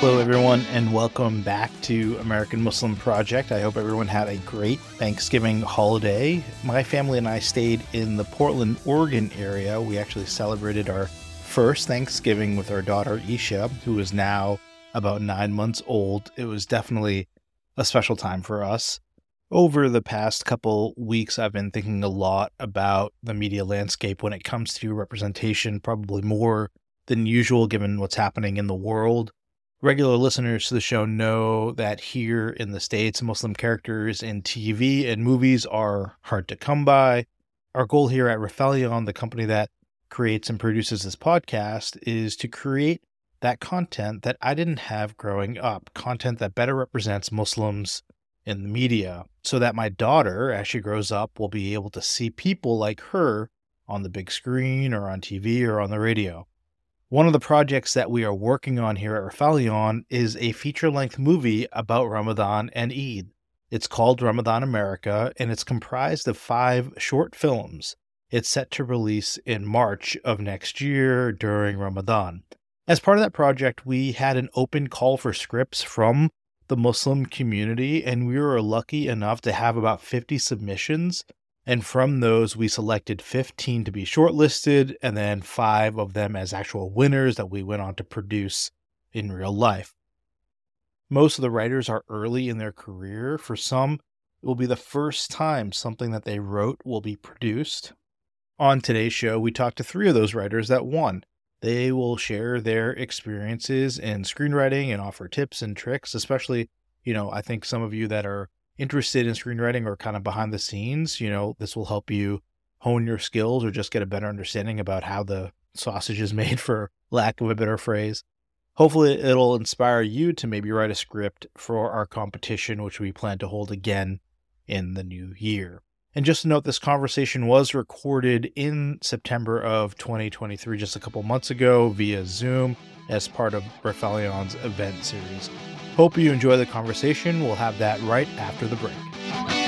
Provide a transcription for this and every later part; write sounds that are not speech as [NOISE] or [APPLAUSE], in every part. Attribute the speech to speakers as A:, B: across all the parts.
A: Hello, everyone, and welcome back to American Muslim Project. I hope everyone had a great Thanksgiving holiday. My family and I stayed in the Portland, Oregon area. We actually celebrated our first Thanksgiving with our daughter Isha, who is now about nine months old. It was definitely a special time for us. Over the past couple weeks, I've been thinking a lot about the media landscape when it comes to representation, probably more than usual given what's happening in the world regular listeners to the show know that here in the States, Muslim characters in TV and movies are hard to come by. Our goal here at Rifelion, the company that creates and produces this podcast, is to create that content that I didn't have growing up, content that better represents Muslims in the media, so that my daughter, as she grows up, will be able to see people like her on the big screen or on TV or on the radio. One of the projects that we are working on here at Rifelion is a feature length movie about Ramadan and Eid. It's called Ramadan America and it's comprised of five short films. It's set to release in March of next year during Ramadan. As part of that project, we had an open call for scripts from the Muslim community, and we were lucky enough to have about 50 submissions and from those, we selected 15 to be shortlisted, and then five of them as actual winners that we went on to produce in real life. Most of the writers are early in their career. For some, it will be the first time something that they wrote will be produced. On today's show, we talked to three of those writers that won. They will share their experiences in screenwriting and offer tips and tricks, especially, you know, I think some of you that are interested in screenwriting or kind of behind the scenes, you know, this will help you hone your skills or just get a better understanding about how the sausage is [LAUGHS] made, for lack of a better phrase. Hopefully, it'll inspire you to maybe write a script for our competition, which we plan to hold again in the new year. And just to note, this conversation was recorded in September of 2023, just a couple months ago via Zoom as part of Rifelion's event series. Hope you enjoy the conversation. We'll have that right after the break.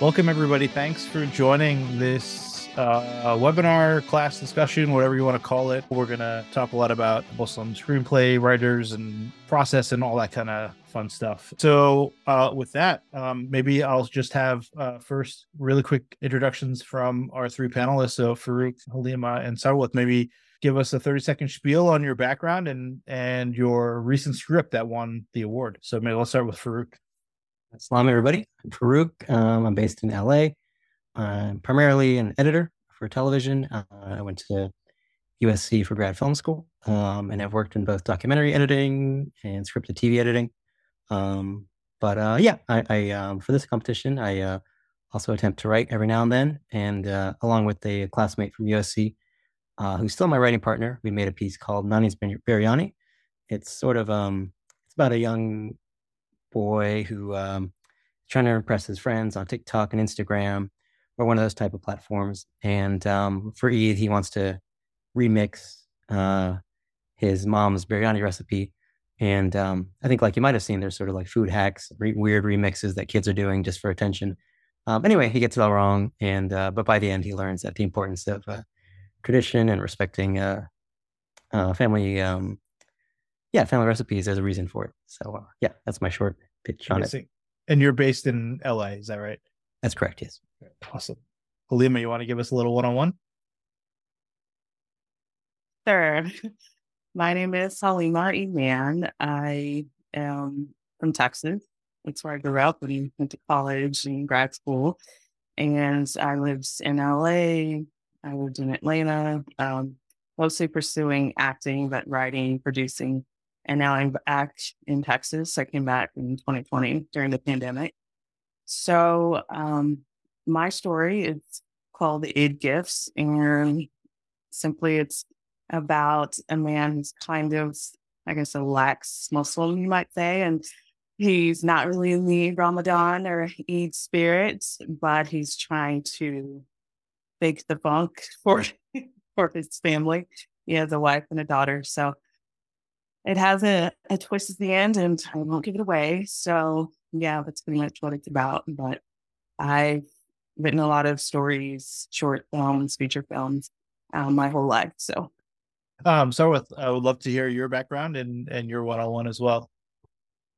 A: Welcome, everybody. Thanks for joining this uh, webinar, class discussion, whatever you want to call it. We're going to talk a lot about Muslim screenplay writers and process and all that kind of fun stuff. So, uh, with that, um, maybe I'll just have uh, first really quick introductions from our three panelists. So, Faroukh, Halimah, and Sarwat, maybe give us a 30 second spiel on your background and and your recent script that won the award. So, maybe let's start with Faroukh.
B: Assalamu everybody. I'm Faroukh. Um, I'm based in LA. I'm primarily an editor for television. Uh, I went to USC for grad film school, um, and I've worked in both documentary editing and scripted TV editing. Um, but uh, yeah, I, I um, for this competition, I uh, also attempt to write every now and then, and uh, along with a classmate from USC, uh, who's still my writing partner, we made a piece called Nani's Biryani. It's sort of um, it's about a young boy who um, trying to impress his friends on TikTok and Instagram or one of those type of platforms. And um, for Eid, he wants to remix uh, his mom's biryani recipe. And um, I think, like you might have seen, there's sort of like food hacks, re- weird remixes that kids are doing just for attention. Um, anyway, he gets it all wrong, and uh, but by the end, he learns that the importance of uh, tradition and respecting uh, uh family, um, yeah, family recipes. There's a reason for it. So uh, yeah, that's my short pitch on it.
A: And you're based in LA, is that right?
B: That's correct. Yes.
A: Awesome. Halimah, you want to give us a little one-on-one?
C: Sure. [LAUGHS] My name is Halimah Iman. I am from Texas. That's where I grew up and went to college and grad school. And I lived in LA. I lived in Atlanta, um, mostly pursuing acting, but writing, producing. And now I'm back in Texas. I came back in 2020 during the pandemic. So um, my story is called Eid Gifts. And simply it's about a man who's kind of, I guess, a lax Muslim, you might say. And he's not really in the Ramadan or Eid spirit, but he's trying to fake the funk [LAUGHS] for for his family. He has a wife and a daughter, so it has a, a twist at the end, and I won't give it away. So yeah, that's pretty much what it's about. But I've written a lot of stories, short films, feature films, um, my whole life. So,
A: um, so with I would love to hear your background and and your one on one as well.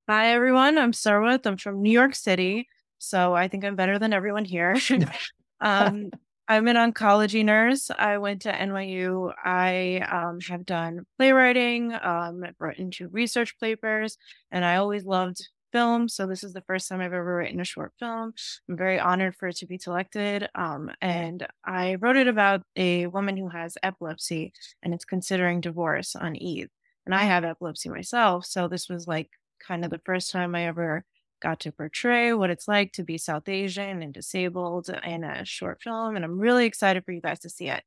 D: Hi, everyone. I'm Sarwat. I'm from New York City. So I think I'm better than everyone here. [LAUGHS] [LAUGHS] um, I'm an oncology nurse. I went to NYU. I um, have done playwriting, um, written two research papers, and I always loved film. So this is the first time I've ever written a short film. I'm very honored for it to be selected. Um, and I wrote it about a woman who has epilepsy and it's considering divorce on Eid. And I have epilepsy myself. So this was like kind of the first time I ever got to portray what it's like to be South Asian and disabled in a short film. And I'm really excited for you guys to see it.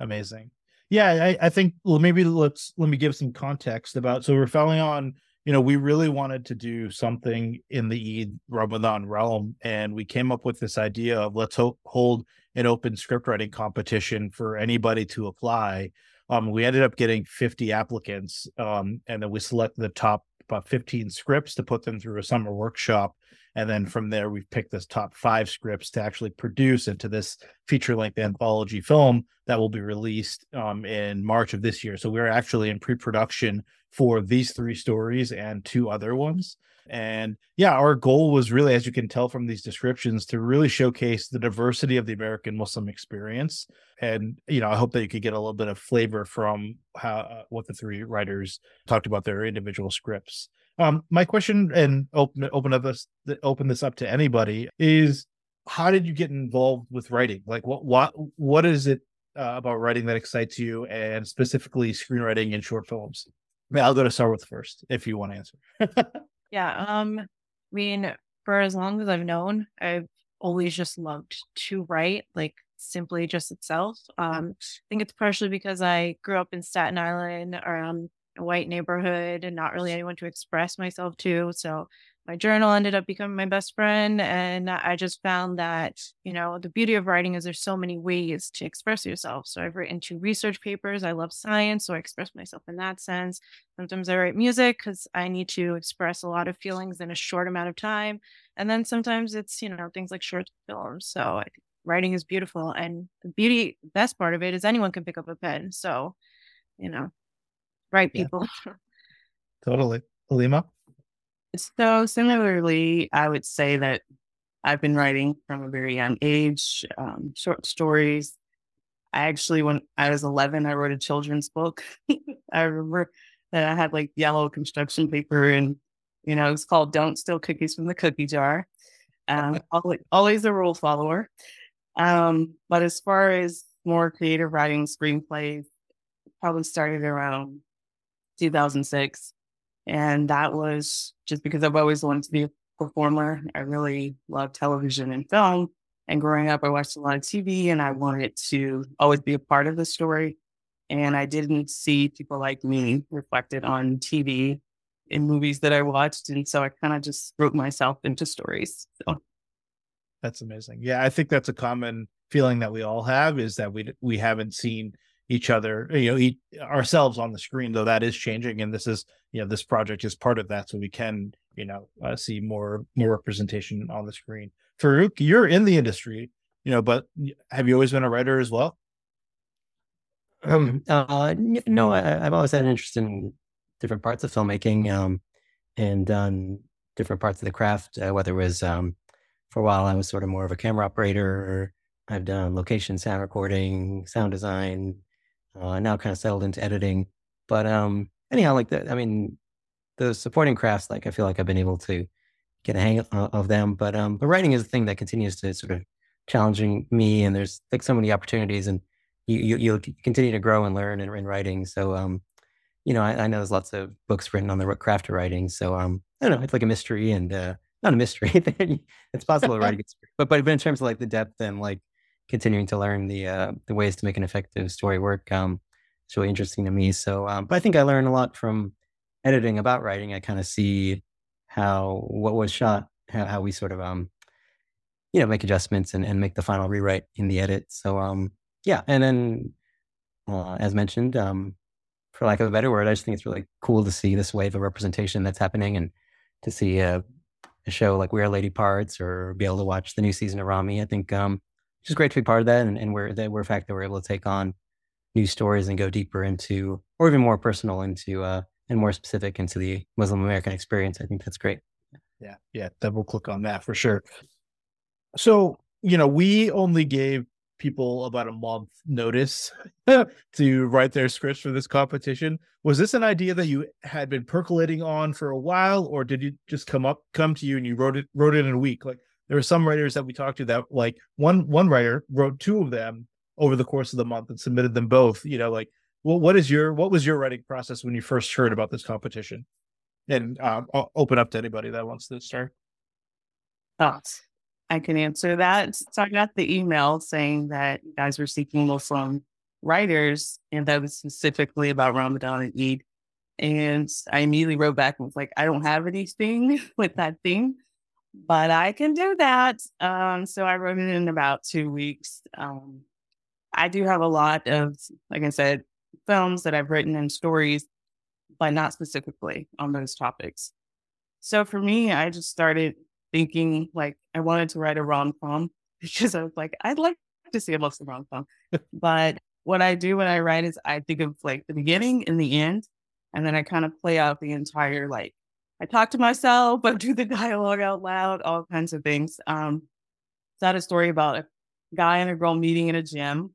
A: Amazing. Yeah, I, I think well maybe let's let me give some context about so we're following on, you know, we really wanted to do something in the Eid Ramadan realm, and we came up with this idea of let's ho- hold an open script writing competition for anybody to apply. Um, we ended up getting 50 applicants, um, and then we selected the top about 15 scripts to put them through a summer workshop. And then from there, we've picked this top five scripts to actually produce into this feature length anthology film that will be released um, in March of this year. So we're actually in pre production for these three stories and two other ones. And yeah, our goal was really, as you can tell from these descriptions, to really showcase the diversity of the American Muslim experience. And you know, I hope that you could get a little bit of flavor from how uh, what the three writers talked about their individual scripts. Um, my question, and open open up this open this up to anybody, is how did you get involved with writing? Like, what what what is it uh, about writing that excites you, and specifically screenwriting in short films? I mean, I'll go to Sarwat first if you want to answer. [LAUGHS]
D: Yeah. Um, I mean, for as long as I've known, I've always just loved to write, like simply just itself. Um, I think it's partially because I grew up in Staten Island around a white neighborhood and not really anyone to express myself to. So my journal ended up becoming my best friend. And I just found that, you know, the beauty of writing is there's so many ways to express yourself. So I've written two research papers. I love science, so I express myself in that sense. Sometimes I write music because I need to express a lot of feelings in a short amount of time. And then sometimes it's, you know, things like short films. So I think writing is beautiful. And the beauty, the best part of it is anyone can pick up a pen. So, you know, write people.
A: Yeah. [LAUGHS] totally. Halimah?
C: So similarly, I would say that I've been writing from a very young age, um, short stories. I actually, when I was 11, I wrote a children's book. [LAUGHS] I remember that I had like yellow construction paper and, you know, it's called Don't Steal Cookies from the Cookie Jar. Um, [LAUGHS] always, always a rule follower. Um, but as far as more creative writing screenplays, probably started around 2006. And that was just because I've always wanted to be a performer. I really love television and film. And growing up, I watched a lot of TV and I wanted to always be a part of the story. And I didn't see people like me reflected on TV in movies that I watched. And so I kind of just wrote myself into stories. So
A: That's amazing. Yeah, I think that's a common feeling that we all have is that we we haven't seen each other, you know, eat, ourselves on the screen. Though that is changing, and this is you know this project is part of that, so we can you know uh, see more more representation on the screen. Faroukh, you're in the industry, you know, but have you always been a writer as well?
B: Um, uh, no, I, have always had an interest in different parts of filmmaking, um, and done different parts of the craft. Uh, whether it was um, for a while, I was sort of more of a camera operator. I've done location sound recording, sound design. Uh, now kind of settled into editing. But um, anyhow, like the, I mean, the supporting crafts, like I feel like I've been able to get a hang of, of them. But um, but writing is a thing that continues to sort of challenging me, and there's like so many opportunities, and you, you you'll continue to grow and learn in, in writing. So um, you know, I, I, know there's lots of books written on the craft of writing. So um, I don't know, it's like a mystery and uh, not a mystery. [LAUGHS] it's possible to write a good story, but but in terms of like the depth and like continuing to learn the uh, the ways to make an effective story work, um, it's really interesting to me. So, um, but I think I learned a lot from editing about writing. I kind of see how what was shot, how, how we sort of um, you know, make adjustments and, and make the final rewrite in the edit. So um, yeah, and then uh, as mentioned, um, for lack of a better word, I just think it's really cool to see this wave of representation that's happening and to see a, a show like We Are Lady Parts or be able to watch the new season of Ramy. I think um, just great to be part of that and, and we're, that we're, fact that we're able to take on new stories and go deeper into, or even more personal into, uh, and more specific into the Muslim American experience. I think that's great.
A: Yeah. Yeah. Double click on that for sure. So, you know, we only gave people about a month notice [LAUGHS] to write their scripts for this competition. Was this an idea that you had been percolating on for a while, or did you just come up come to you and you wrote it wrote it in a week? Like there were some writers that we talked to that like one one writer wrote two of them over the course of the month and submitted them both. You know, like well, what is your what was your writing process when you first heard about this competition? And um, I'll open up to anybody that wants to start.
C: Thoughts. I can answer that. So I got the email saying that you guys were seeking Muslim writers, and that was specifically about Ramadan and Eid. And I immediately wrote back and was like, I don't have anything [LAUGHS] with that theme, but I can do that. Um, so I wrote it in about two weeks. Um, I do have a lot of, like I said, films that I've written and stories, but not specifically on those topics. So for me, I just started thinking like I wanted to write a rom com [LAUGHS] because I was like, I'd like to see a Muslim rom com. but what I do when I write is I think of like the beginning and the end, and then I kind of play out the entire like I talk to myself, I [LAUGHS] do the dialogue out loud, all kinds of things. Um, so I had a story about a guy and a girl meeting in a gym,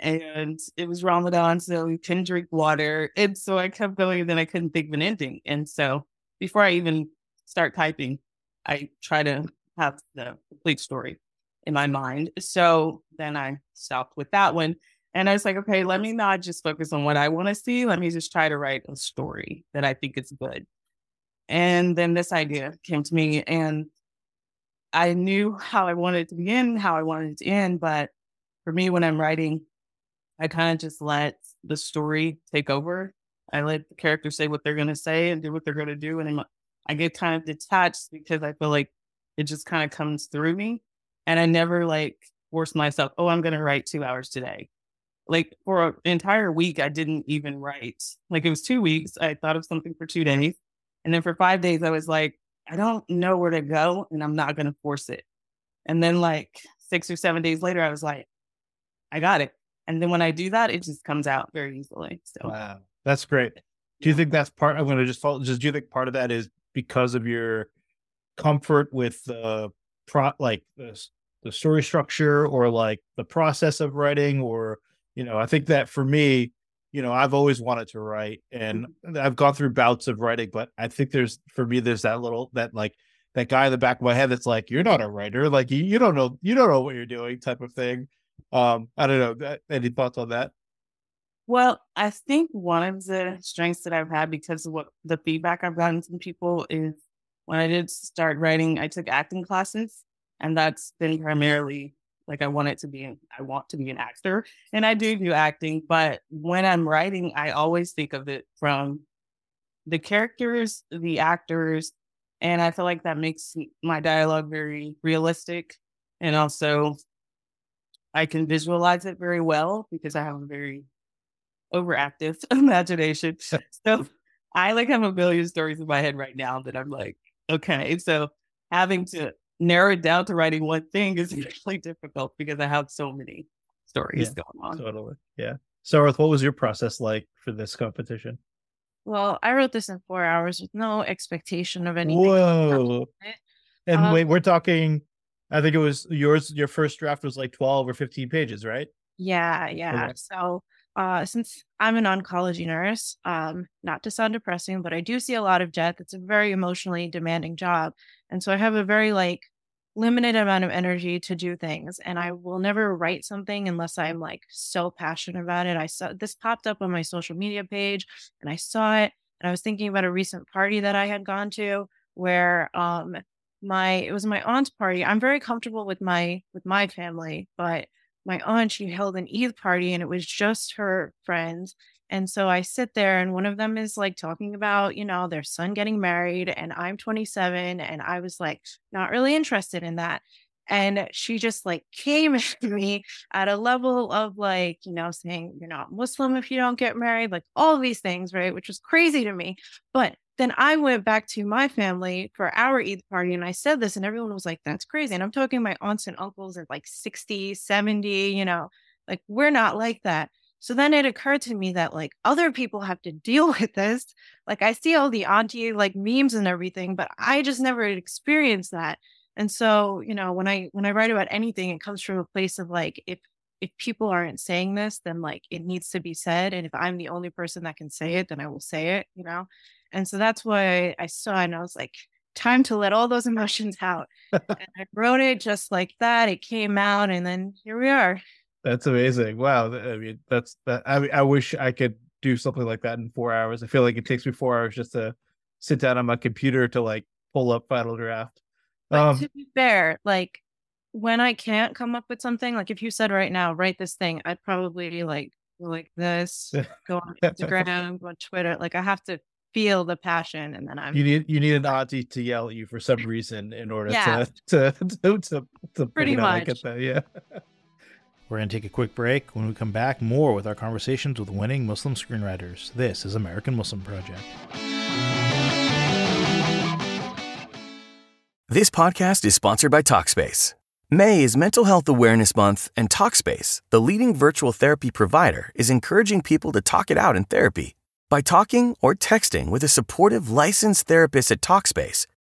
C: and it was Ramadan, so we couldn't drink water, and so I kept going, and then I couldn't think of an ending, and so before I even start typing, I try to have the complete story in my mind. So then I stopped with that one. And I was like, okay, let me not just focus on what I want to see. Let me just try to write a story that I think is good. And then this idea came to me, and I knew how I wanted it to begin, how I wanted it to end. But for me, when I'm writing, I kind of just let the story take over. I let the characters say what they're going to say and do what they're going to do. And I'm, I get kind of detached because I feel like it just kind of comes through me. And I never like force myself, oh, I'm going to write two hours today. Like for an entire week, I didn't even write. Like it was two weeks. I thought of something for two days. And then for five days, I was like, I don't know where to go and I'm not going to force it. And then like six or seven days later, I was like, I got it. And then when I do that, it just comes out very easily. So
A: wow, that's great. Do you think that's part? I'm going to just follow. Just do you think part of that is because of your comfort with the pro like the, the story structure or like the process of writing or you know i think that for me you know i've always wanted to write and mm-hmm. i've gone through bouts of writing but i think there's for me there's that little that like that guy in the back of my head that's like you're not a writer. Like you, you don't know you don't know what you're doing type of thing. Um i don't know any thoughts on that?
C: Well, I think one of the strengths that I've had because of what the feedback I've gotten from people is when I did start writing, I took acting classes, and that's been primarily like I want it to be, I want to be an actor, and I do do acting. But when I'm writing, I always think of it from the characters, the actors, and I feel like that makes my dialogue very realistic. And also, I can visualize it very well because I have a very overactive [LAUGHS] imagination. [LAUGHS] so I like have a million stories in my head right now that I'm like, okay. So having to narrow it down to writing one thing is actually difficult because I have so many stories
A: Yeah,
C: going on.
A: Totally. Yeah. So, Ruth, what was your process like for this competition?
D: Well, I wrote this in four hours with no expectation of anything.
A: Whoa. And
D: Um,
A: wait, we're talking, I think it was yours, your first draft was like 12 or 15 pages, right?
D: Yeah, yeah.
A: Okay.
D: So, uh, since I'm an oncology nurse, um, not to sound depressing, but I do see a lot of death. It's a very emotionally demanding job. And so I have a very like limited amount of energy to do things. And I will never write something unless I'm like so passionate about it. I saw this popped up on my social media page and I saw it and I was thinking about a recent party that I had gone to where um my it was my aunt's party. I'm very comfortable with my with my family, but my aunt she held an Eid party and it was just her friends. And so I sit there and one of them is like talking about, you know, their son getting married and I'm 27 and I was like not really interested in that. And she just like came [LAUGHS] at me at a level of like, you know, saying you're not Muslim if you don't get married, like all these things, right? Which was crazy to me. But then I went back to my family for our Eid party and I said this, and everyone was like, that's crazy. And I'm talking my aunts and uncles at like 60, 70, you know, like we're not like that. So then it occurred to me that like other people have to deal [LAUGHS] with this. Like I see all the auntie like memes and everything, but I just never experienced that. And so, you know, when I when I write about anything, it comes from a place of like if if people aren't saying this, then like it needs to be said. And if I'm the only person that can say it, then I will say it, you know? And so that's why I saw and I was like, time to let all those [LAUGHS] emotions out. [LAUGHS] and I wrote it just like that. It came out and then here we are.
A: That's amazing. Wow. I mean, that's that. I, I wish I could do something like that in four hours. I feel like it takes me four hours just to sit down on my computer to like pull up Final Draft. Um,
D: to be fair, like when I can't come up with something, like if you said right now, write this thing, I'd probably be like, like this, [LAUGHS] go on Instagram, go on Twitter. Like I have to feel the passion and then I'm
A: you need you need an auntie to yell at you for some reason in order
D: Yeah.
A: to [LAUGHS] to to to, to
D: Pretty.
A: I get
D: much.
A: that. Yeah. [LAUGHS] We're going to take a quick break. When we come back, more with our conversations with winning Muslim screenwriters. This is American Muslim Project.
E: This podcast is sponsored by Talkspace. May is Mental Health Awareness Month, and Talkspace, the leading virtual therapy provider, is encouraging people to talk it out in therapy. By talking or texting with a supportive licensed therapist at Talkspace,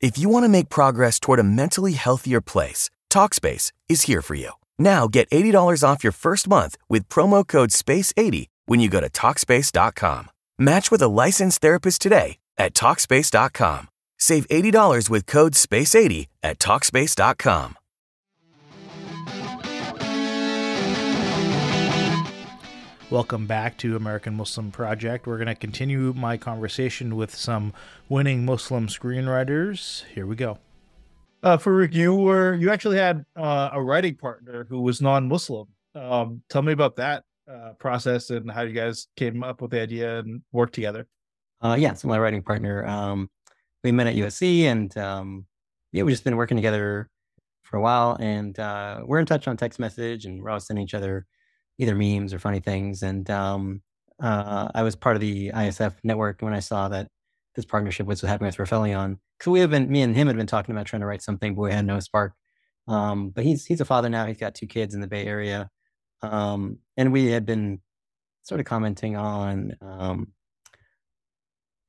E: If you want to make progress toward a mentally healthier place, Talkspace is here for you. Now get $80 off your first month with promo code SPACE80 when you go to Talkspace.com. Match with a licensed therapist today at Talkspace.com. Save $80 with code SPACE80 at Talkspace.com.
A: Welcome back to American Muslim Project. We're going to continue my conversation with some winning Muslim screenwriters. Here we go. Uh, Faroukh, you were you actually had uh, a writing partner who was non-Muslim. Um, tell me about that uh, process and how you guys came up with the idea and worked together.
B: Uh, yeah, so my writing partner, um, we met at USC, and um, yeah, we've just been working together for a while, and uh, we're in touch on text message, and we're always sending each other either memes or funny things. And um, uh, I was part of the ISF network when I saw that this partnership was happening with Rifelion. Because we have been, me and him had been talking about trying to write something, but we had no spark. Um, but he's he's a father now. He's got two kids in the Bay Area, um, and we had been sort of commenting on. Um,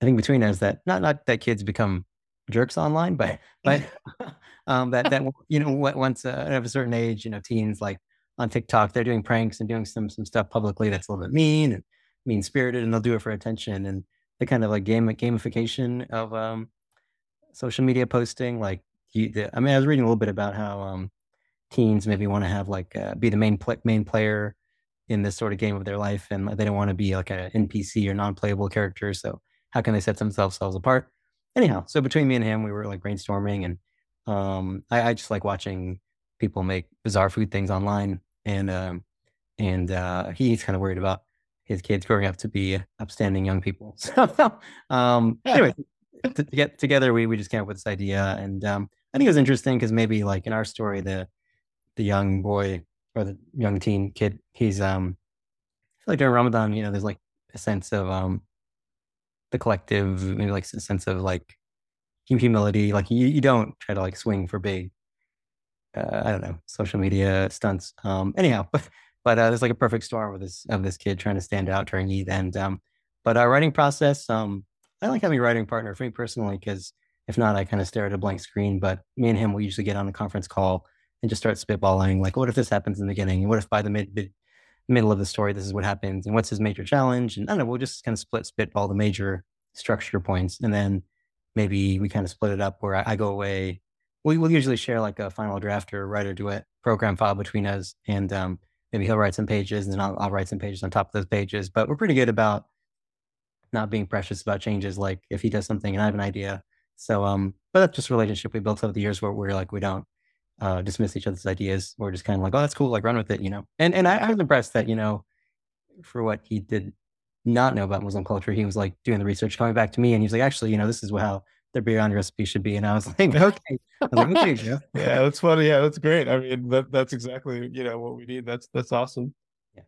B: I think between us that not not that kids become jerks online, but but [LAUGHS] [LAUGHS] um, that that you know once uh, of a certain age, you know, teens like on TikTok, they're doing pranks and doing some some stuff publicly that's a little bit mean and mean spirited, and they'll do it for attention and the kind of like game gamification of um, social media posting. Like, you, the, I mean, I was reading a little bit about how um, teens maybe want to have like uh, be the main pl- main player in this sort of game of their life, and they don't want to be like an NPC or non-playable character. So how can they set themselves apart? Anyhow, so between me and him, we were like brainstorming, and um, I, I just like watching people make bizarre food things online, and um, and uh, he's kind of worried about his kids growing up to be upstanding young people. [LAUGHS] So um, anyway, to, get together, we we just came up with this idea, and um, I think it was interesting because maybe like in our story, the the young boy or the young teen kid, he's um, like during Ramadan, you know, there's like a sense of um, the collective, maybe like a sense of like humility. Like you, you don't try to like swing for big, uh, I don't know, social media stunts. Um, anyhow, but [LAUGHS] but uh, there's like a perfect storm of this of this kid trying to stand out during Eid. And um, but our writing process, um, I like having a writing partner for me personally because if not, I kind of stare at a blank screen. But me and him will usually get on a conference call and just start spitballing. Like, what if this happens in the beginning? And what if by the mid, mid middle of the story this is what happens? And what's his major challenge? And I don't know. We'll just kind of split spitball the major structure points, and then maybe we kind of split it up where I, I go away. We will usually share like a final draft or WriterDuet program file between us, and um, maybe he'll write some pages, and then I'll, I'll write some pages on top of those pages. But we're pretty good about not being precious about changes. Like if he does something and I have an idea. So, um, but that's just a relationship we built over the years where we're like, we don't uh, dismiss each other's ideas. We're just kind of like, oh, that's cool. Like run with it, you know? And, and I, I was impressed that, you know, for what he did not know about Muslim culture, he was like doing the research, coming back to me. And he was like, actually, you know, this is how their biryani recipe should be. And I was [LAUGHS] like, okay. Was like,
A: okay, yeah. [LAUGHS] yeah, that's funny. Yeah, that's great. I mean, that, that's exactly, you know, what we need. That's, that's awesome. Yeah.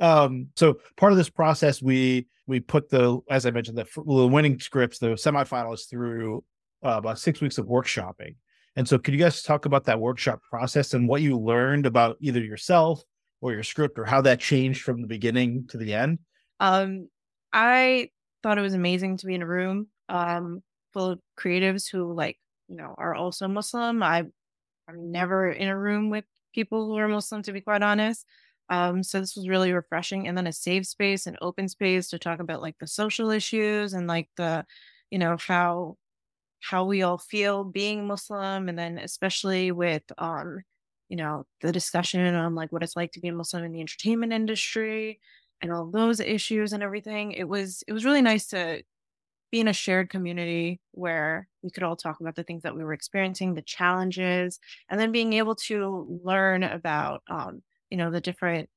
A: Um, so part of this process, we we put the, as I mentioned, the, the winning scripts, the semifinalists through uh, about six weeks of workshopping. And so, could you guys talk about that workshop process and what you learned about either yourself or your script, or how that changed from the beginning to the end?
D: Um, I thought it was amazing to be in a room um, full of creatives who, like, you know, are also Muslim. I, I'm never in a room with people who are Muslim, to be quite honest. Um, so this was really refreshing. And then a safe space and open space to talk about like the social issues and like the, you know, how how we all feel being Muslim, and then especially with um, you know, the discussion on like what it's like to be a Muslim in the entertainment industry and all those issues and everything. It was it was really nice to be in a shared community where we could all talk about the things that we were experiencing, the challenges, and then being able to learn about um, you know the different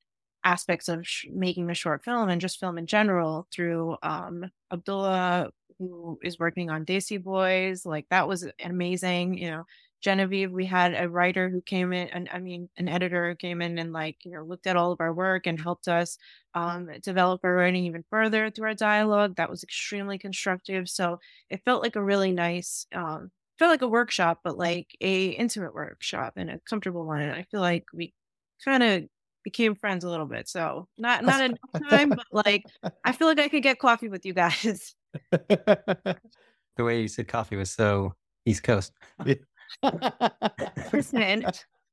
D: aspects of sh- making the short film and just film in general through um, Abdullah, who is working on Desi Boys. Like that was amazing. You know, Genevieve, we had a writer who came in, and I mean, an editor who came in and like, you know, looked at all of our work and helped us um, develop our writing even further through our dialogue. That was extremely constructive. So it felt like a really nice, um, felt like a workshop, but like a intimate workshop and a comfortable one. And I feel like we kind of became friends a little bit. So not not enough time, but like I feel like I could get coffee with you guys. [LAUGHS]
B: the way you said coffee was so East Coast. [LAUGHS]
D: Listen,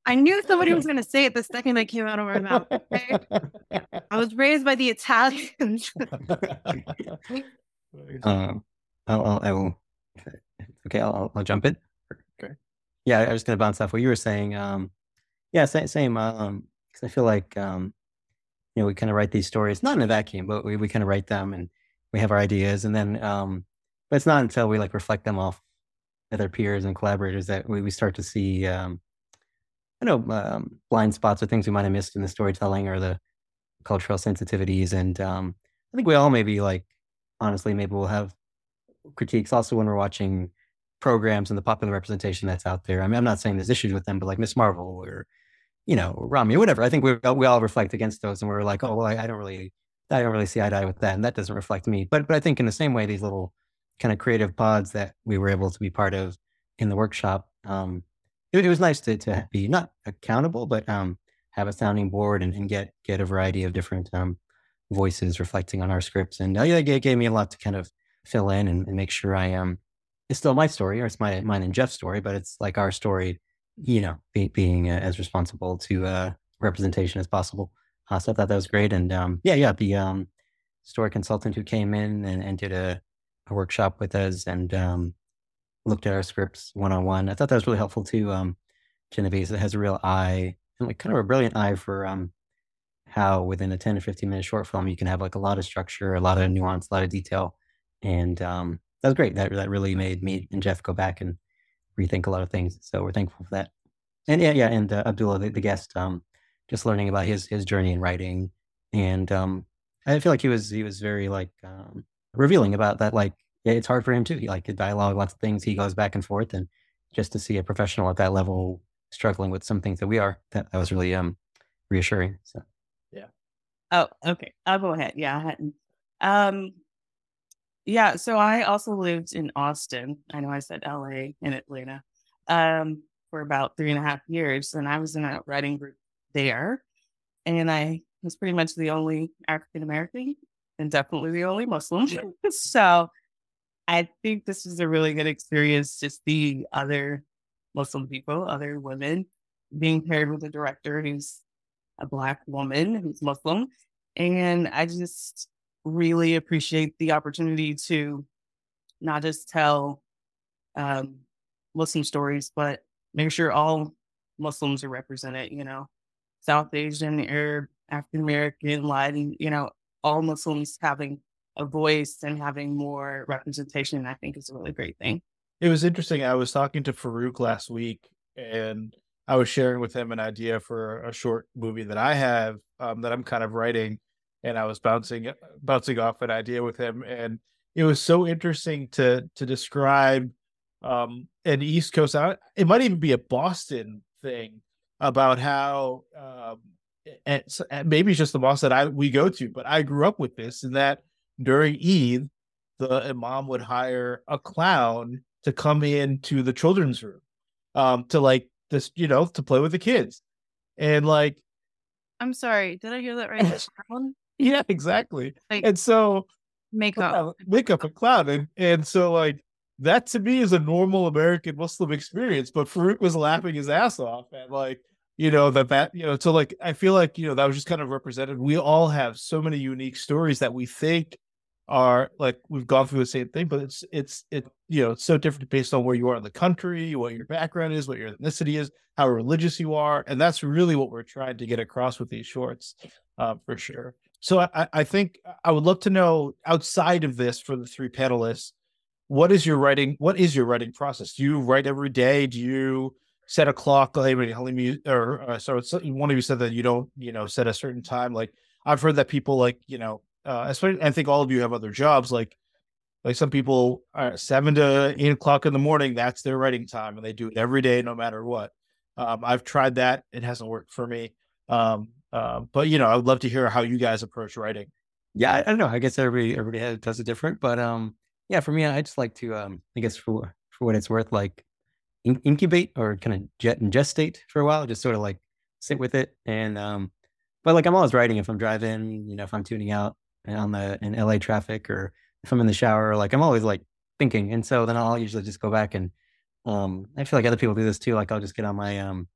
D: I knew somebody was going to say it the second I came out of my mouth. Okay? I was raised by the Italians. [LAUGHS]
B: um, I'll, I'll, I will. Okay, I'll, I'll jump in.
A: Okay.
B: Yeah, I was going to bounce off what you were saying. Um, yeah, same. same um, because I feel like um, you know we kind of write these stories not in a vacuum, but we we kind of write them and we have our ideas, and then um, but it's not until we like reflect them off other peers and collaborators that we, we start to see um, I know um, blind spots or things we might have missed in the storytelling or the cultural sensitivities, and um, I think we all maybe like honestly maybe we'll have critiques also when we're watching programs and the popular representation that's out there. I mean, I'm not saying there's issues with them, but like Ms. Marvel or you know, Ramy or whatever. I think we we all reflect against those, and we're like, oh well, I, I, don't really, I don't really see eye to eye with that, and that doesn't reflect me. But but I think in the same way, these little kind of creative pods that we were able to be part of in the workshop, um, it, it was nice to to be not accountable, but um, have a sounding board and, and get get a variety of different um, voices reflecting on our scripts, and uh, yeah, it gave me a lot to kind of fill in and, and make sure I am. Um, it's still my story, or it's my mine and Jeff's story, but it's like our story you know, be, being uh, as responsible to uh, representation as possible. Uh, so I thought that was great. And um, yeah, yeah, the um, story consultant who came in and, and did a, a, workshop with us and um, looked at our scripts one on one. I thought that was really helpful too. Um, Genevieve has a real eye and like kind of a brilliant eye for um, how within a 10 to 15 minute short film you can have like a lot of structure, a lot of nuance, a lot of detail. And um, that was great. That that really made me and Jeff go back and rethink a lot of things. So we're thankful for that. And yeah, yeah, and uh, Abdullah, the, the guest, um, just learning about his his journey in writing, and um, I feel like he was he was very like um, revealing about that. Like it's hard for him too. He like the dialogue, lots of things. He goes back and forth, and just to see a professional at that level struggling with some things that we are, that, that was really um reassuring. So
A: yeah.
C: Oh, okay. I'll go ahead. Yeah, I hadn't. Um, yeah. So I also lived in Austin. I know I said L.A. and Atlanta. Um, for about three and a half years, and I was in a writing group there, and I was pretty much the only African American and definitely the only Muslim. [LAUGHS] so I think this was a really good experience to see other Muslim people, other women being paired with a director who's a Black woman who's Muslim. And I just really appreciate the opportunity to not just tell um, Muslim stories, but make sure all Muslims are represented, you know, South Asian, Arab, African American, Latin, you know, all Muslims having a voice and having more representation, I think is a really great thing.
A: It was interesting. I was talking to Faroukh last week and I was sharing with him an idea for a short movie that I have um, that I'm kind of writing. And I was bouncing bouncing off an idea with him. And it was so interesting to to describe um, an East Coast. It might even be a Boston thing about how um, and, maybe it's just the mosque that I we go to, but I grew up with this and that during Eid, the imam would hire a clown to come into the children's room, um, to like this, you know, to play with the kids, and like.
D: I'm sorry, did I hear that right? [LAUGHS]
A: yeah, exactly. Like, and so
D: makeup,
A: makeup, a clown, and and so like that to me is a normal American Muslim experience. But Faroukh was laughing his ass off and like you know that that you know so like i feel like you know that was just kind of represented. We all have so many unique stories that we think are like we've gone through the same thing but it's it's it you know it's so different based on where you are in the country what your background is what your ethnicity is how religious you are and that's really what we're trying to get across with these shorts uh, for sure. So I, I think i would love to know outside of this for the three panelists what is your writing what is your writing process? Do you write every day? Do you set a clock. Like, or uh, so one of you said that you don't, you know, set a certain time. Like I've heard that people like, you know, uh, especially, I think all of you have other jobs. Like, like some people are seven to eight o'clock in the morning. That's their writing time, and they do it every day, no matter what. Um, I've tried that; it hasn't worked for me. Um, uh, but you know, I would love to hear how you guys approach writing.
B: Yeah, I, I, don't know. I guess everybody everybody does it different, but um, yeah, for me, I just like to um, I guess for for what it's worth, like in- incubate or kind of jet and gestate for a while, just sort of like sit with it. And um, but like I'm always writing if I'm driving, you know, if I'm tuning out on the in LA traffic or if I'm in the shower, like I'm always like thinking. And so then I'll usually just go back and um, I feel like other people do this too. Like I'll just get on my um,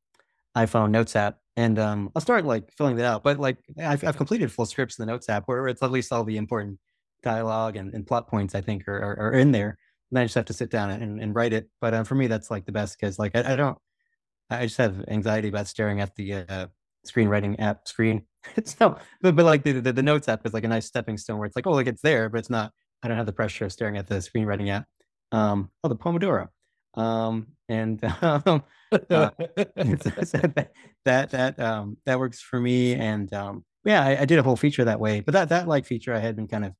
B: iPhone Notes app and um, I'll start like filling that out. But like I've, I've completed full scripts in the Notes app where it's at least all the important dialogue and, and plot points I think are, are, are in there then I just have to sit down and, and write it. But um, for me, that's like the best because like I, I, don't, I just have anxiety about staring at the uh, screenwriting app screen. [LAUGHS] no, but, but like the, the, the notes app is like a nice stepping stone where it's like, oh, like it's there, but it's not. I don't have the pressure of staring at the screenwriting app. Um, oh, the Pomodoro. Um, and [LAUGHS] um, uh, [LAUGHS] that that that um that works for me. And um, yeah, I, I did a whole feature that way. But that that like feature I had been kind of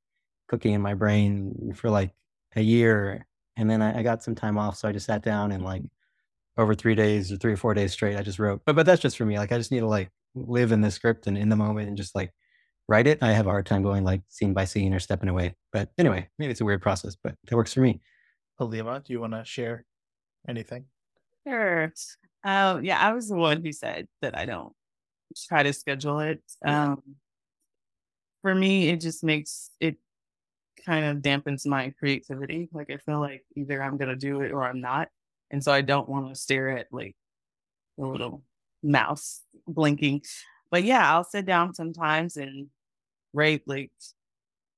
B: cooking in my brain for like a year, and then I, I, got some time off, so I just sat down and like over three days or three or four days straight, I just wrote. But but that's just for me. Like I just need to like live in the script and in the moment and just like write it. I have a hard time going like scene by scene or stepping away. But anyway, maybe it's a weird process, but that works for me.
A: Halimah, do you want to share anything?
C: Sure. Um, yeah, I was the one who said that I don't try to schedule it. Um, for me, it just makes it kind of dampens my creativity. Like I feel like either I'm gonna do it or I'm not. And so I don't want to stare at like a little mouse blinking. But yeah, I'll sit down sometimes and write like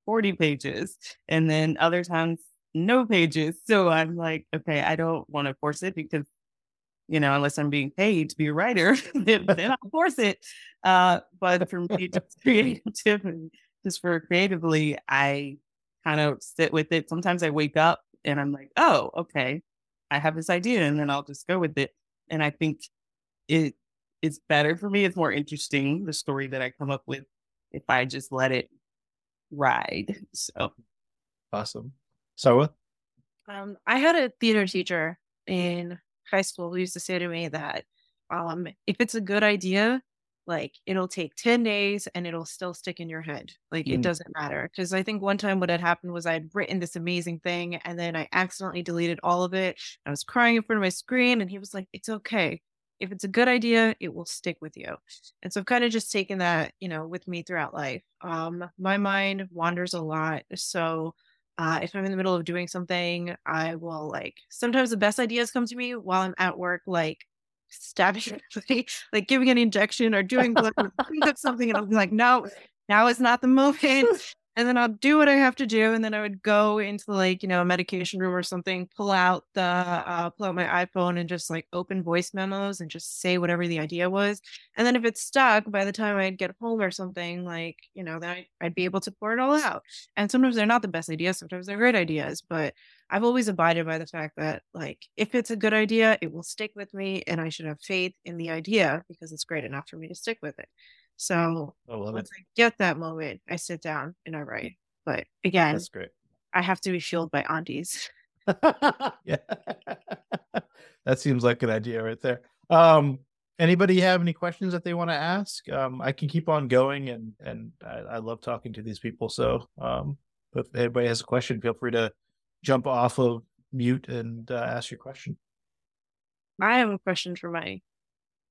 C: 40 pages and then other times no pages. So I'm like, okay, I don't want to force it because you know, unless I'm being paid to be a writer, [LAUGHS] then, then I'll force it. Uh, but for me, [LAUGHS] just creative just for creatively, I kind of sit with it. Sometimes I wake up and I'm like, oh, okay, I have this idea, and then I'll just go with it. And I think it it's better for me. It's more interesting the story that I come up with if I just let it ride. So
A: awesome. So,
D: um, I had a theater teacher in high school who used to say to me that um, if it's a good idea, like it'll take 10 days and it'll still stick in your head. Like mm. it doesn't matter. Cause I think one time what had happened was I had written this amazing thing and then I accidentally deleted all of it. I was crying in front of my screen and he was like, it's okay. If it's a good idea, it will stick with you. And so I've kind of just taken that, you know, with me throughout life. Um, my mind wanders a lot. So uh, if I'm in the middle of doing something, I will like sometimes the best ideas come to me while I'm at work, like stabbing [LAUGHS] somebody, like giving an injection or doing [LAUGHS] something, and I'll be like, no, now is not the moment [LAUGHS] and then I'll do what I have to do, and then I would go into like you know a medication room or something, pull out the uh, pull out my iPhone and just like open voice memos and just say whatever the idea was, and then if it's stuck, by the time I'd get home or something, like you know, then I, I'd be able to pour it all out. And sometimes they're not the best ideas, sometimes they're great ideas, but I've always abided by the fact that like if it's a good idea, it will stick with me, and I should have faith in the idea because it's great enough for me to stick with it. So
A: I
D: once
A: it.
D: I get that moment, I sit down and I write. But again,
A: That's great.
D: I have to be fueled by aunties. [LAUGHS]
A: yeah. [LAUGHS] that seems like an idea right there. Um, anybody have any questions that they want to ask? Um, I can keep on going and and I, I love talking to these people. So um, if anybody has a question, feel free to jump off of mute and uh, ask your question.
D: I have a question for my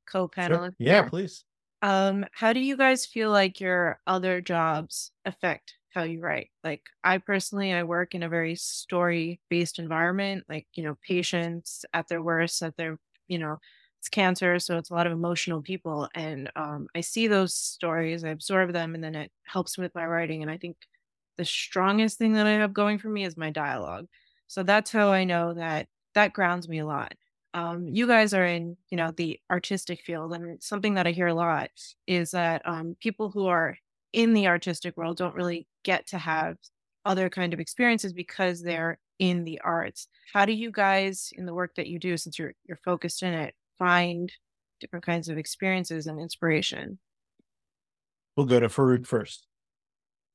D: co-panelist.
A: Sure. Yeah, please.
D: Um, how do you guys feel like your other jobs affect how you write? Like I personally, I work in a very story based environment, like, you know, patients at their worst, at their, you know, it's cancer. So it's a lot of emotional people. And um, I see those stories, I absorb them, and then it helps with my writing. And I think the strongest thing that I have going for me is my dialogue. So that's how I know that that grounds me a lot um, you guys are in, you know, the artistic field, and something that I hear a lot is that um, people who are in the artistic world don't really get to have other kind of experiences because they're in the arts. How do you guys, in the work that you do, since you're you're focused in it, find different kinds of experiences and inspiration?
A: We'll go to Faroukh first.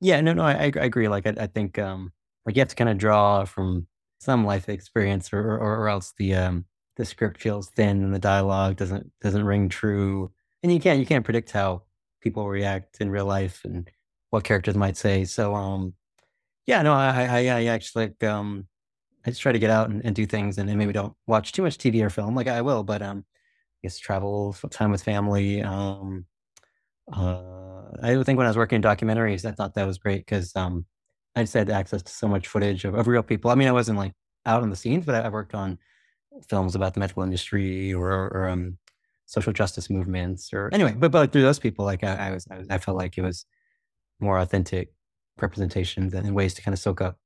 B: Yeah, no, no, I, I agree. Like, I, I think, um, like you have to kind of draw from some life experience, or, or, or else the um, the script feels thin and the dialogue doesn't doesn't ring true and you can't you can't predict how people react in real life and what characters might say so um yeah no i i, I actually like um i just try to get out and, and do things and, and, maybe don't watch too much tv or film like i will but um I guess travel time with family um uh i think when i was working in documentaries i thought that was great because um i just had access to so much footage of, of real people i mean i wasn't like out on the scenes but i, I worked on films about the medical industry or, or um, social justice movements or anyway, but, but like through those people, like I, I was, I was, I felt like it was more authentic representations and ways to kind of soak up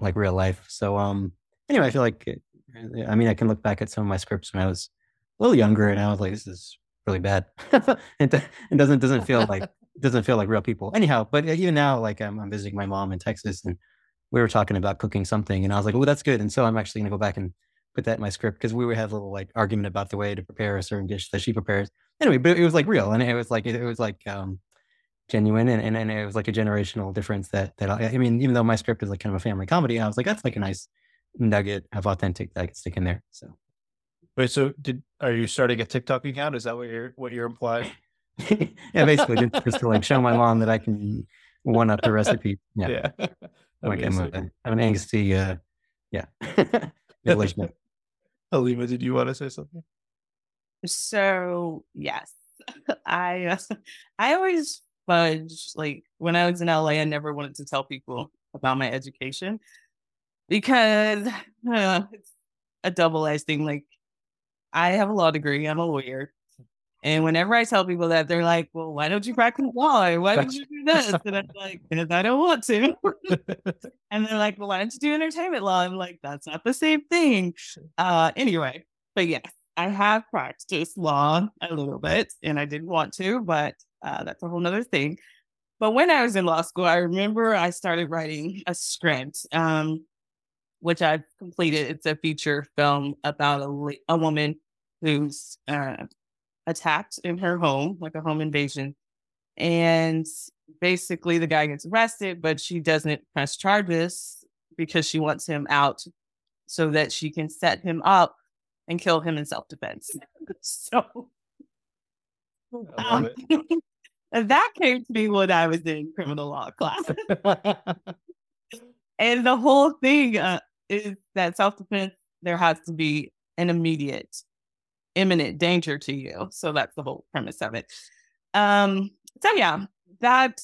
B: like real life. So, um, anyway, I feel like, it, I mean, I can look back at some of my scripts when I was a little younger and I was like, this is really bad. [LAUGHS] it, it doesn't, doesn't feel like, doesn't feel like real people anyhow, but even now, like I'm, I'm visiting my mom in Texas and we were talking about cooking something and I was like, oh, that's good. And so I'm actually going to go back and put that in my script because we would have a little like argument about the way to prepare a certain dish that she prepares. Anyway, but it was like real and it was like it, was like um genuine and, and, and it was like a generational difference that that I, I, mean even though my script is like kind of a family comedy I was like that's like a nice nugget of authentic that I could stick in there so
A: wait so did are you starting a TikTok account is that what you're what you're implying [LAUGHS]
B: yeah basically just to like show my mom that I can one up the recipe yeah, yeah. [LAUGHS] like I'm, a, I'm an angsty uh yeah [LAUGHS]
A: Halimah, did you want to say something?
C: So yes, I uh, I always fudge like when I was in LA. I never wanted to tell people about my education because uh, it's a double edged thing. Like I have a law degree. I'm a lawyer. And whenever I tell people that, they're like, well, why don't you practice law? Why don't you do this? And I'm [LAUGHS] like, because I don't want to. [LAUGHS] and they're like, well, why don't you do entertainment law? I'm like, that's not the same thing. Uh, anyway, but yes, I have practiced law a little bit and I didn't want to, but uh, that's a whole nother thing. But when I was in law school, I remember I started writing a script, um, which I've completed. It's a feature film about a, a woman who's uh, attacked in her home, like a home invasion. And basically, the guy gets arrested, but she doesn't press charges because she wants him out so that she can set him up and kill him in self defense. [LAUGHS] so um, [LAUGHS] that came to me when I was in criminal law class. [LAUGHS] and the whole thing uh, is that self defense, there has to be an immediate, imminent danger to you. So that's the whole premise of it. Um, so yeah, that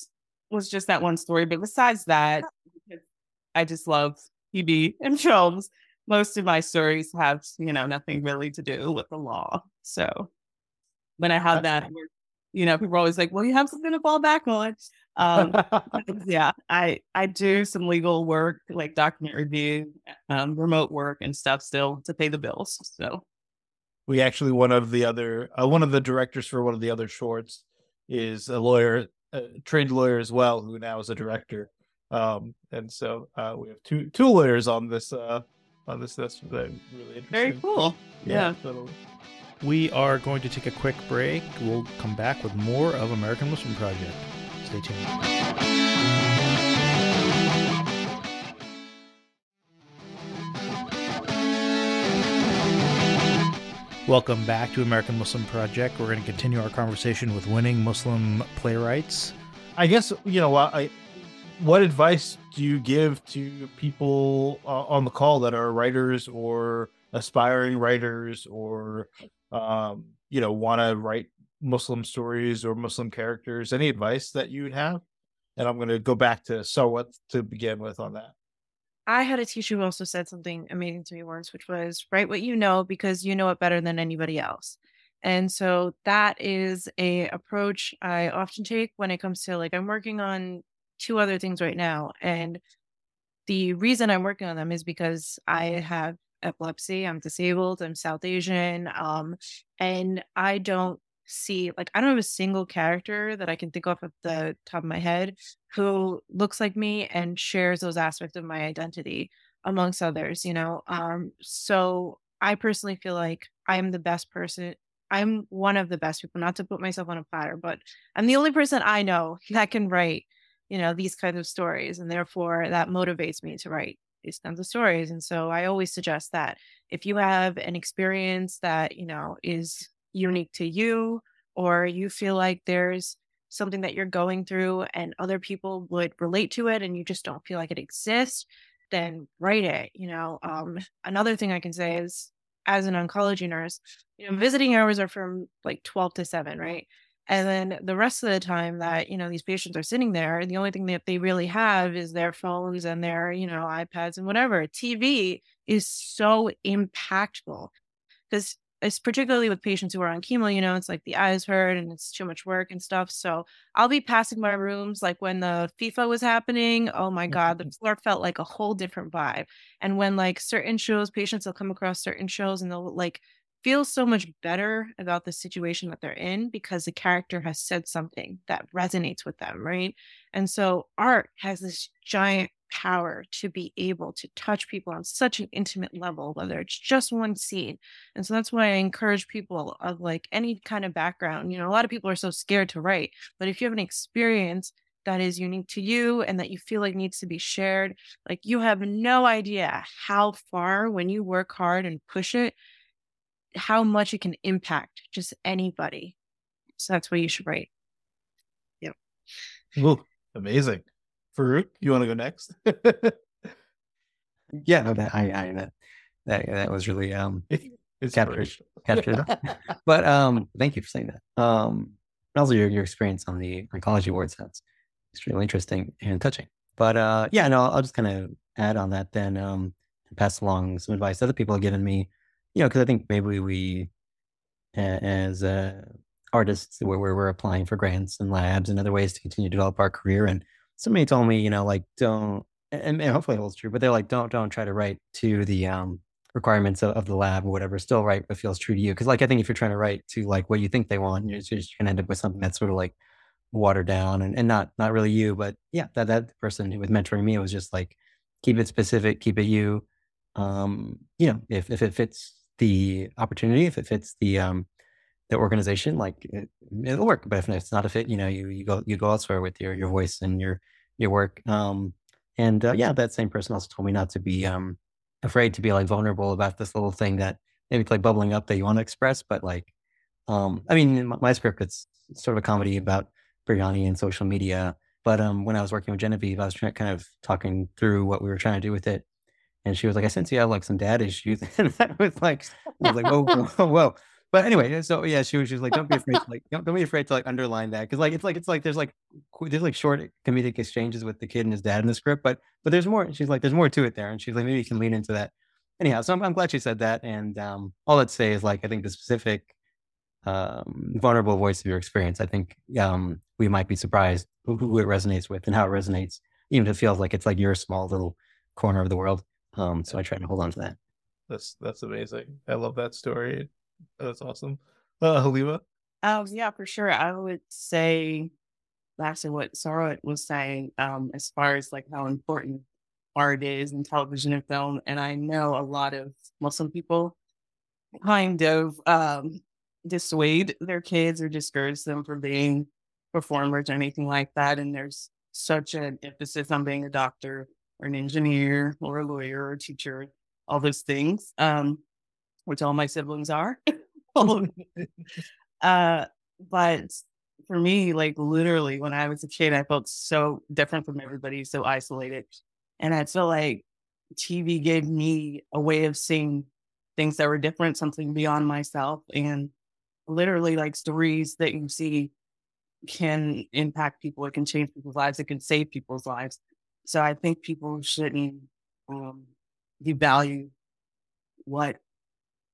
C: was just that one story. But besides that, I just love TV and films. Most of my stories have, you know, nothing really to do with the law. So when I have that, you know, people are always like, well, you have something to fall back on. Um, [LAUGHS] yeah, I, I do some legal work, like document review, um, remote work and stuff still to pay the bills. So
A: we actually, one of the other, uh, one of the directors for one of the other shorts is a lawyer, a trained lawyer as well, who now is a director. Um, and so uh, we have two two lawyers on this uh, on this. That's really interesting.
C: Very cool. Yeah. yeah. Totally.
A: We are going to take a quick break. We'll come back with more of American Muslim Project. Stay tuned. Welcome back to American Muslim Project. We're going to continue our conversation with winning Muslim playwrights. I guess, you know, I, what advice do you give to people uh, on the call that are writers or aspiring writers or um, you know, want to write Muslim stories or Muslim characters, any advice that you would have? And I'm going to go back to what to begin with on that.
D: I had a teacher who also said something amazing to me once, which was write what you know because you know it better than anybody else. And so that is a approach I often take when it comes to like I'm working on two other things right now. And the reason I'm working on them is because I have epilepsy. I'm disabled. I'm South Asian. Um, and I don't see like I don't have a single character that I can think of at the top of my head who looks like me and shares those aspects of my identity amongst others, you know. Um, so I personally feel like I'm the best person. I'm one of the best people, not to put myself on a platter, but I'm the only person I know [LAUGHS] that can write, you know, these kinds of stories. And therefore that motivates me to write these kinds of stories. And so I always suggest that if you have an experience that, you know, is unique to you, or you feel like there's something that you're going through and other people would relate to it and you just don't feel like it exists, then write it. You know, um, another thing I can say is as an oncology nurse, you know, visiting hours are from like 12 to 7, right? And then the rest of the time that, you know, these patients are sitting there, the only thing that they really have is their phones and their, you know, iPads and whatever. TV is so impactful because it's particularly with patients who are on chemo, you know, it's like the eyes hurt and it's too much work and stuff. So I'll be passing my rooms like when the FIFA was happening. Oh my God, the mm-hmm. floor felt like a whole different vibe. And when like certain shows, patients will come across certain shows and they'll like feel so much better about the situation that they're in because the character has said something that resonates with them, right? And so art has this giant power to be able to touch people on such an intimate level, whether it's just one scene. And so that's why I encourage people of like any kind of background. You know, a lot of people are so scared to write, but if you have an experience that is unique to you and that you feel like needs to be shared, like you have no idea how far when you work hard and push it how much it can impact just anybody. So that's what you should write. Yep.
A: Ooh, amazing. Faroukh, you want to go next? [LAUGHS]
B: yeah, no, that I, I that that, that was really um it's captured [LAUGHS] captured. [LAUGHS] but um, thank you for saying that. Um, also your your experience on the oncology awards that's extremely interesting and touching. But uh, yeah, no, I'll just kind of add on that then um, pass along some advice other people have given me you know, because I think maybe we, as uh, artists, where we're applying for grants and labs and other ways to continue to develop our career. And somebody told me, you know, like don't, and, and hopefully it holds true, but they're like, don't, don't try to write to the um, requirements of, of, the lab or whatever. Still write what feels true to you. Because like i think if you're trying to write to like what you think they want you're just gonna end up with something that's sort of like watered down and, and not not really you. But yeah that that person who was mentoring me was just like keep it specific keep it you. Um you know if if it fits the opportunity if it fits the um the organization like it, will work but if it's not a fit you know you you go you go elsewhere with your your voice and your your work um and uh, yeah that same person also told me not to be um afraid to be like vulnerable about this little thing that maybe it's like bubbling up that you want to express. But like, um, I mean, my, my script it's sort of a comedy about biryani and social media. But um, when I was working with Genevieve, I was trying, kind of talking through what we were trying to do with it, and she was like, "I sense you have like some dad issues," [LAUGHS] and that was like, [LAUGHS] I was like, "Whoa, whoa, whoa!" But anyway, so yeah, she was just like, "Don't be afraid to like, don't, don't be afraid to like underline that," because like it's like it's like there's like there's like short comedic exchanges with the kid and his dad in the script, but but there's more. She's like, there's more to it there, and she's like, maybe you can lean into that. Anyhow, so I'm, I'm glad she said that, and um, all I'd say is like I think the specific um, vulnerable voice of your experience. I think um, we might be surprised who, who, it resonates with and how it resonates, even if it feels like it's like your small little corner of the world. Um, so I try to hold on to that.
A: That's that's amazing. I love that story. That's awesome. Uh, Halimah?
C: Um, yeah, for sure. I would say that's what Sarah was saying, um, as far as like how important art is in television and film. And I know a lot of Muslim people kind of um, dissuade their kids or discourage them from being performers or anything like that. And there's such an emphasis on being a doctor or an engineer or a lawyer or a teacher, all those things. Um, which all my siblings are. [LAUGHS] uh, but for me, like literally, when I was a kid, I felt so different from everybody, so isolated. And I feel like TV gave me a way of seeing things that were different, something beyond myself. And literally, like stories that you see can impact people, it can change people's lives, it can save people's lives. So I think people shouldn't um, devalue what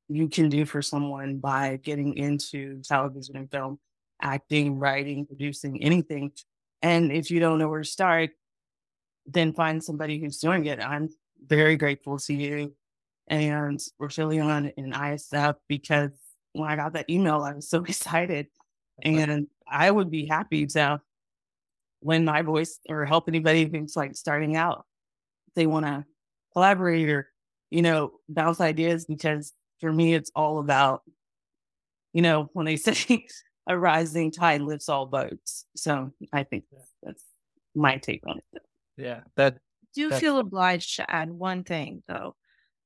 C: you can do for someone by getting into television and film, acting, writing, producing, anything. And if you don't know where to start, then find somebody who's doing it. I'm very grateful to you and Rochelle and ISF because when I got that email, I was so [LAUGHS] excited. And I would be happy to lend my voice or help anybody who's like starting out. They want to collaborate or, you know, bounce ideas because for me, it's all about, you know, when they [LAUGHS] say a rising tide lifts all boats. So I think that's my take on it.
A: Yeah, that.
D: do feel obliged to add one thing though.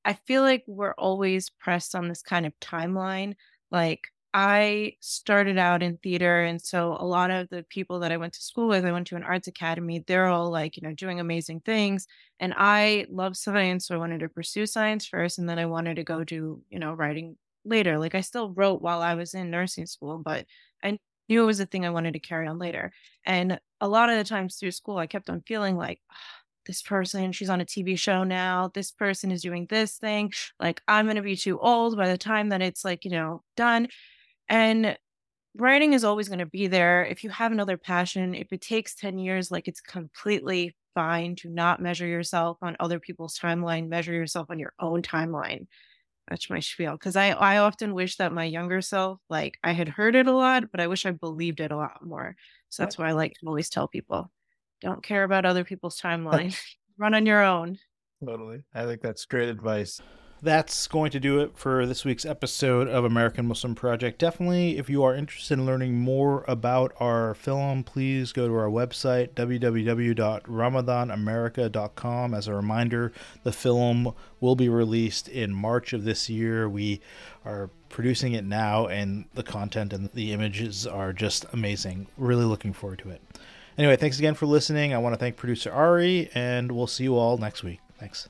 D: I feel like we're always pressed on this kind of timeline. Like I started out in theater, and so a lot of the people that I went to school with, I went to an arts academy. They're all like, you know, doing amazing things. And I love science, so I wanted to pursue science first, and then I wanted to go do, you know, writing later. Like I still wrote while I was in nursing school, but I knew it was a thing I wanted to carry on later. And a lot of the times through school, I kept on feeling like, oh, this person, she's on a TV show now. This person is doing this thing. Like, I'm going to be too old by the time that it's like, you know, done. And writing is always going to be there. If you have another passion, if it takes 10 years, like, it's completely fine to not measure yourself on other people's timeline, measure yourself on your own timeline that's my spiel because I I often wish that my younger self like I had heard it a lot, but I wish I believed it a lot more. So that's why I like to always tell people, don't care about other people's [LAUGHS] timeline, run on your own.
A: Totally, I think that's great advice that's going to do it for this week's episode of American Muslim Project. Definitely, if you are interested in learning more about our film, please go to our website, www.ramadanamerica.com. As a reminder, the film will be released in March of this year. We are producing it now, and the content and the images are just amazing. Really looking forward to it. Anyway, thanks again for listening. I want to thank producer Ari, and we'll see you all next week. Thanks.